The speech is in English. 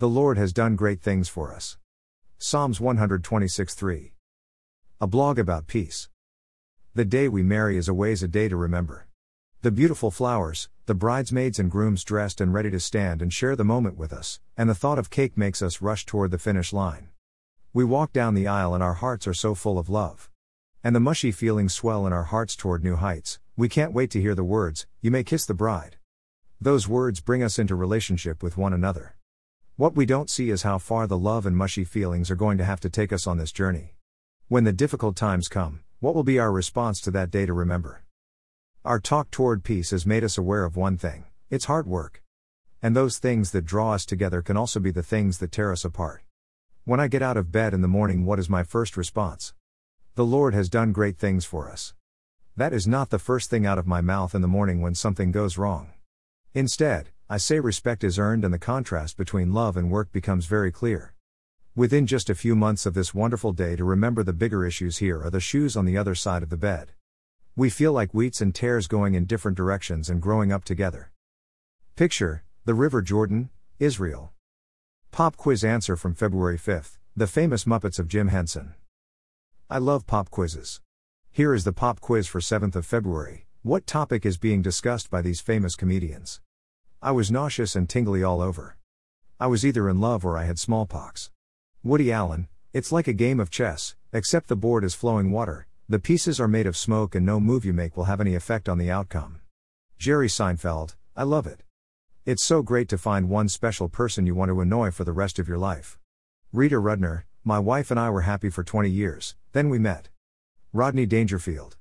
The Lord has done great things for us. Psalms 126 3. A blog about peace. The day we marry is always a day to remember. The beautiful flowers, the bridesmaids and grooms dressed and ready to stand and share the moment with us, and the thought of cake makes us rush toward the finish line. We walk down the aisle and our hearts are so full of love. And the mushy feelings swell in our hearts toward new heights, we can't wait to hear the words, You may kiss the bride. Those words bring us into relationship with one another. What we don't see is how far the love and mushy feelings are going to have to take us on this journey. When the difficult times come, what will be our response to that day to remember? Our talk toward peace has made us aware of one thing it's hard work. And those things that draw us together can also be the things that tear us apart. When I get out of bed in the morning, what is my first response? The Lord has done great things for us. That is not the first thing out of my mouth in the morning when something goes wrong. Instead, I say respect is earned and the contrast between love and work becomes very clear. Within just a few months of this wonderful day to remember the bigger issues here are the shoes on the other side of the bed. We feel like wheats and tares going in different directions and growing up together. Picture the River Jordan, Israel. Pop quiz answer from February 5th The famous Muppets of Jim Henson. I love pop quizzes. Here is the pop quiz for 7th of February. What topic is being discussed by these famous comedians? I was nauseous and tingly all over. I was either in love or I had smallpox. Woody Allen, it's like a game of chess, except the board is flowing water, the pieces are made of smoke and no move you make will have any effect on the outcome. Jerry Seinfeld, I love it. It's so great to find one special person you want to annoy for the rest of your life. Rita Rudner, my wife and I were happy for 20 years, then we met. Rodney Dangerfield.